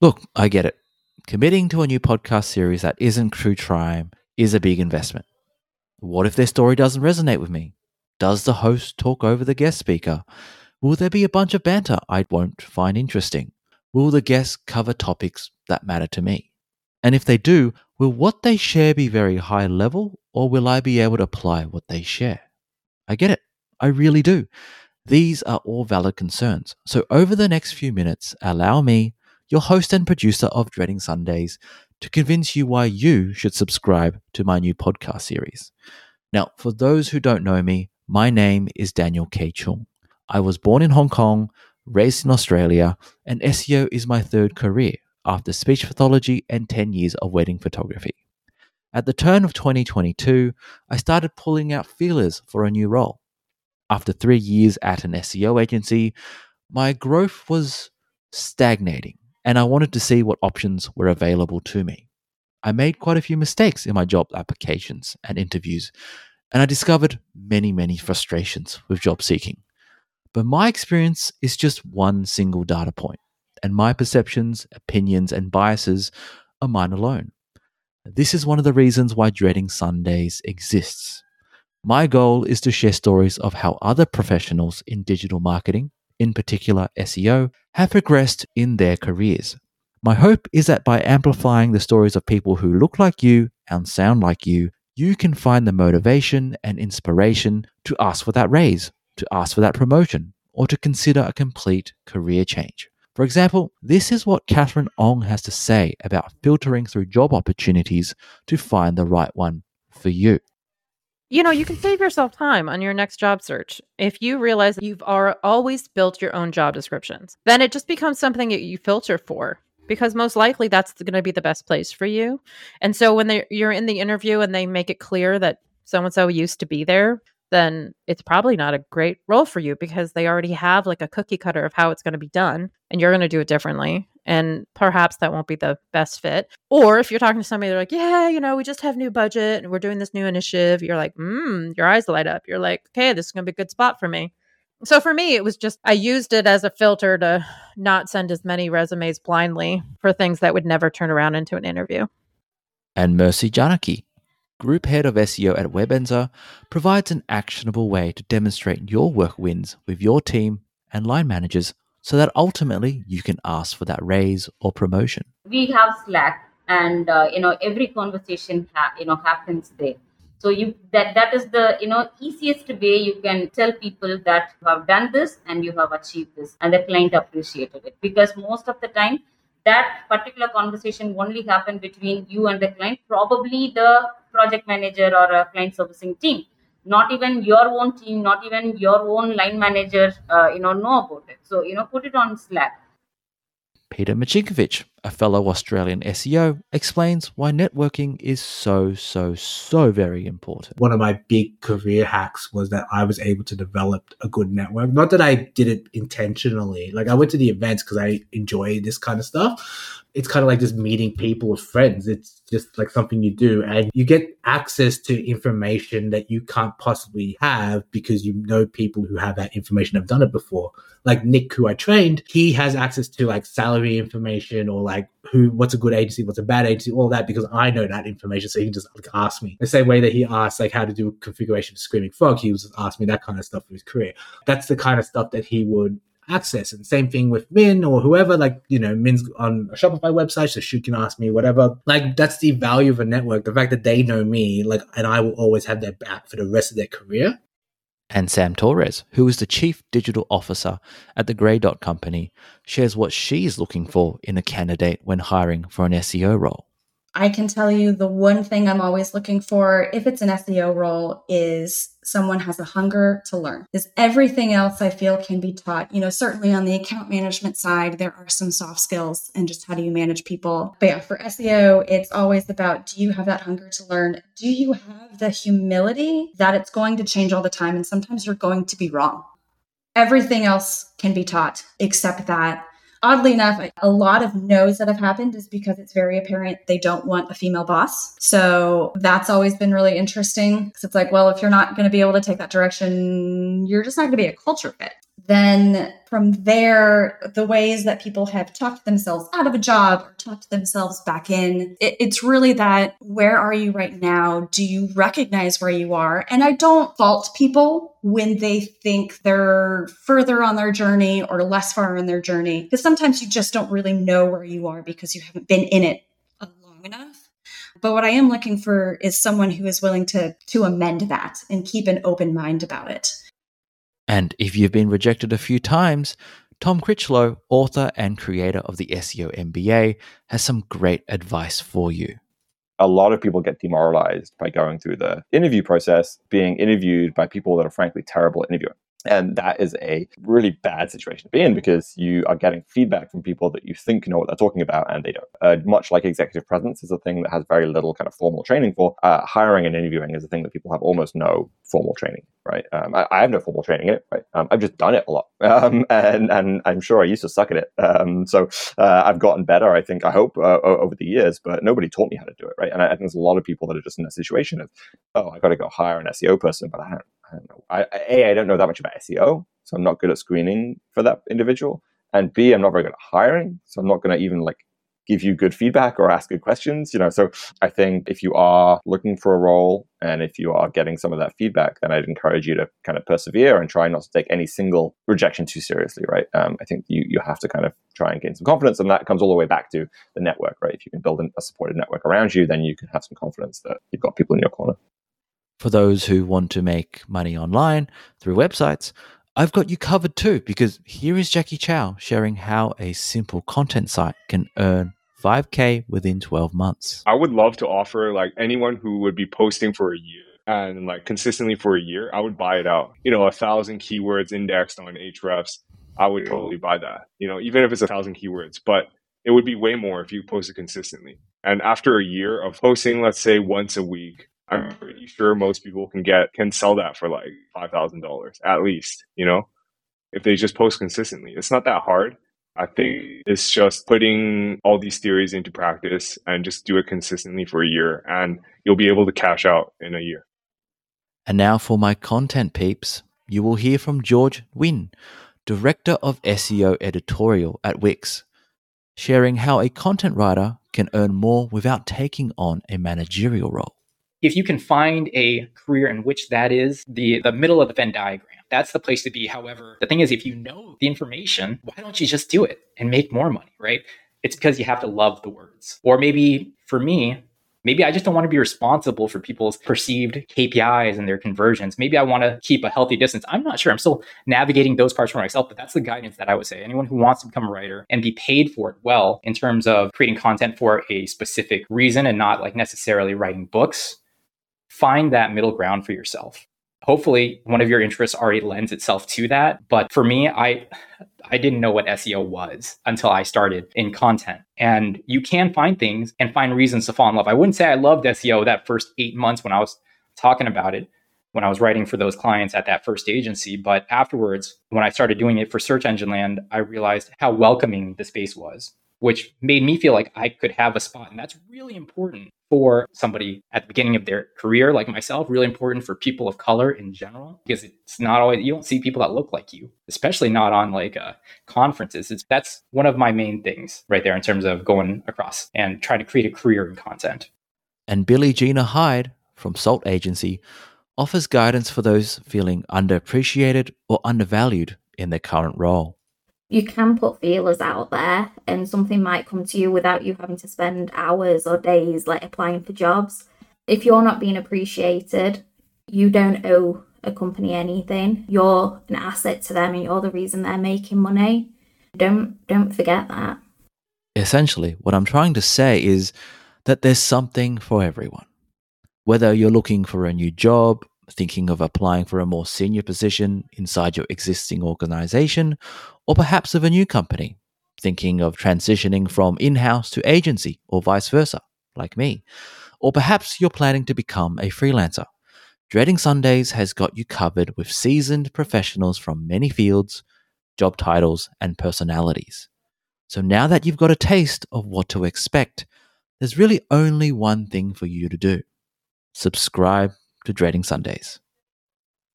Look, I get it. Committing to a new podcast series that isn't true crime is a big investment. What if their story doesn't resonate with me? Does the host talk over the guest speaker? Will there be a bunch of banter I won't find interesting? Will the guests cover topics that matter to me? And if they do, will what they share be very high level or will I be able to apply what they share? I get it. I really do. These are all valid concerns. So, over the next few minutes, allow me, your host and producer of Dreading Sundays, to convince you why you should subscribe to my new podcast series. Now, for those who don't know me, my name is Daniel K. Cheung. I was born in Hong Kong, raised in Australia, and SEO is my third career after speech pathology and 10 years of wedding photography. At the turn of 2022, I started pulling out feelers for a new role. After three years at an SEO agency, my growth was stagnating, and I wanted to see what options were available to me. I made quite a few mistakes in my job applications and interviews, and I discovered many, many frustrations with job seeking. But my experience is just one single data point, and my perceptions, opinions, and biases are mine alone. This is one of the reasons why Dreading Sundays exists. My goal is to share stories of how other professionals in digital marketing, in particular SEO, have progressed in their careers. My hope is that by amplifying the stories of people who look like you and sound like you, you can find the motivation and inspiration to ask for that raise, to ask for that promotion, or to consider a complete career change. For example, this is what Catherine Ong has to say about filtering through job opportunities to find the right one for you. You know, you can save yourself time on your next job search. If you realize you've are always built your own job descriptions, then it just becomes something that you filter for because most likely that's going to be the best place for you. And so when you're in the interview and they make it clear that so and so used to be there, then it's probably not a great role for you because they already have like a cookie cutter of how it's going to be done and you're going to do it differently. And perhaps that won't be the best fit. Or if you're talking to somebody, they're like, yeah, you know, we just have new budget and we're doing this new initiative. You're like, hmm, your eyes light up. You're like, okay, this is going to be a good spot for me. So for me, it was just, I used it as a filter to not send as many resumes blindly for things that would never turn around into an interview. And Mercy Janaki, Group Head of SEO at Webenza, provides an actionable way to demonstrate your work wins with your team and line managers so that ultimately you can ask for that raise or promotion. We have Slack and uh, you know every conversation ha- you know happens there. So you that that is the you know easiest way you can tell people that you have done this and you have achieved this and the client appreciated it. Because most of the time that particular conversation only happened between you and the client probably the project manager or a client servicing team not even your own team not even your own line manager uh, you know know about it. So you know put it on slack. Peter Machinkovich, a fellow Australian SEO, explains why networking is so, so, so very important. One of my big career hacks was that I was able to develop a good network. Not that I did it intentionally. Like I went to the events because I enjoy this kind of stuff. It's kind of like just meeting people with friends. It's just like something you do and you get access to information that you can't possibly have because you know people who have that information have done it before like nick who i trained he has access to like salary information or like who what's a good agency what's a bad agency all that because i know that information so he can just like ask me the same way that he asked like how to do configuration for screaming frog he was just me that kind of stuff for his career that's the kind of stuff that he would access. And same thing with Min or whoever, like, you know, Min's on a Shopify website, so she can ask me whatever. Like, that's the value of a network. The fact that they know me, like, and I will always have their back for the rest of their career. And Sam Torres, who is the Chief Digital Officer at the Gray Dot Company, shares what she is looking for in a candidate when hiring for an SEO role. I can tell you the one thing I'm always looking for, if it's an SEO role, is someone has a hunger to learn. Because everything else I feel can be taught. You know, certainly on the account management side, there are some soft skills and just how do you manage people. But yeah, for SEO, it's always about do you have that hunger to learn? Do you have the humility that it's going to change all the time? And sometimes you're going to be wrong. Everything else can be taught except that oddly enough, a lot of no's that have happened is because it's very apparent they don't want a female boss. So that's always been really interesting because it's like, well, if you're not going to be able to take that direction, you're just not going to be a culture fit. Then from there, the ways that people have talked themselves out of a job or talked themselves back in, it, it's really that where are you right now? Do you recognize where you are? And I don't fault people when they think they're further on their journey or less far in their journey, because sometimes you just don't really know where you are because you haven't been in it long enough. But what I am looking for is someone who is willing to to amend that and keep an open mind about it. And if you've been rejected a few times, Tom Critchlow, author and creator of the SEO MBA, has some great advice for you. A lot of people get demoralized by going through the interview process, being interviewed by people that are frankly terrible at interviewing. And that is a really bad situation to be in because you are getting feedback from people that you think know what they're talking about and they don't. Uh, much like executive presence is a thing that has very little kind of formal training for, uh, hiring and interviewing is a thing that people have almost no formal training, right? Um, I, I, have no formal training in it, right? Um, I've just done it a lot. Um, and, and I'm sure I used to suck at it. Um, so uh, I've gotten better, I think, I hope, uh, over the years, but nobody taught me how to do it, right? And I, I think there's a lot of people that are just in that situation of, oh, I've got to go hire an SEO person, but I don't I don't know. I, a, I don't know that much about SEO, so I'm not good at screening for that individual. And B, I'm not very good at hiring, so I'm not going to even like give you good feedback or ask good questions. You know, so I think if you are looking for a role and if you are getting some of that feedback, then I'd encourage you to kind of persevere and try not to take any single rejection too seriously. Right? Um, I think you you have to kind of try and gain some confidence, and that comes all the way back to the network. Right? If you can build a supported network around you, then you can have some confidence that you've got people in your corner. For those who want to make money online through websites, I've got you covered too, because here is Jackie Chu sharing how a simple content site can earn 5K within 12 months. I would love to offer like anyone who would be posting for a year and like consistently for a year, I would buy it out. You know, a thousand keywords indexed on Ahrefs, I would totally buy that. You know, even if it's a thousand keywords, but it would be way more if you posted consistently. And after a year of posting, let's say once a week, I'm pretty sure most people can get can sell that for like five thousand dollars at least. You know, if they just post consistently, it's not that hard. I think it's just putting all these theories into practice and just do it consistently for a year, and you'll be able to cash out in a year. And now for my content peeps, you will hear from George Nguyen, Director of SEO Editorial at Wix, sharing how a content writer can earn more without taking on a managerial role if you can find a career in which that is the, the middle of the Venn diagram, that's the place to be. However, the thing is, if you know the information, why don't you just do it and make more money, right? It's because you have to love the words. Or maybe for me, maybe I just don't want to be responsible for people's perceived KPIs and their conversions. Maybe I want to keep a healthy distance. I'm not sure. I'm still navigating those parts for myself, but that's the guidance that I would say. Anyone who wants to become a writer and be paid for it well in terms of creating content for a specific reason and not like necessarily writing books find that middle ground for yourself. Hopefully, one of your interests already lends itself to that. But for me, I I didn't know what SEO was until I started in content. And you can find things and find reasons to fall in love. I wouldn't say I loved SEO that first eight months when I was talking about it, when I was writing for those clients at that first agency. But afterwards, when I started doing it for Search Engine Land, I realized how welcoming the space was which made me feel like I could have a spot. And that's really important for somebody at the beginning of their career, like myself, really important for people of color in general, because it's not always, you don't see people that look like you, especially not on like uh, conferences. It's, that's one of my main things right there in terms of going across and trying to create a career in content. And Billie Geena Hyde from Salt Agency offers guidance for those feeling underappreciated or undervalued in their current role you can put feelers out there and something might come to you without you having to spend hours or days like applying for jobs. If you're not being appreciated, you don't owe a company anything. You're an asset to them and you're the reason they're making money. Don't don't forget that. Essentially, what I'm trying to say is that there's something for everyone. Whether you're looking for a new job, thinking of applying for a more senior position inside your existing organization, or perhaps of a new company, thinking of transitioning from in house to agency or vice versa, like me. Or perhaps you're planning to become a freelancer. Dreading Sundays has got you covered with seasoned professionals from many fields, job titles, and personalities. So now that you've got a taste of what to expect, there's really only one thing for you to do subscribe to Dreading Sundays.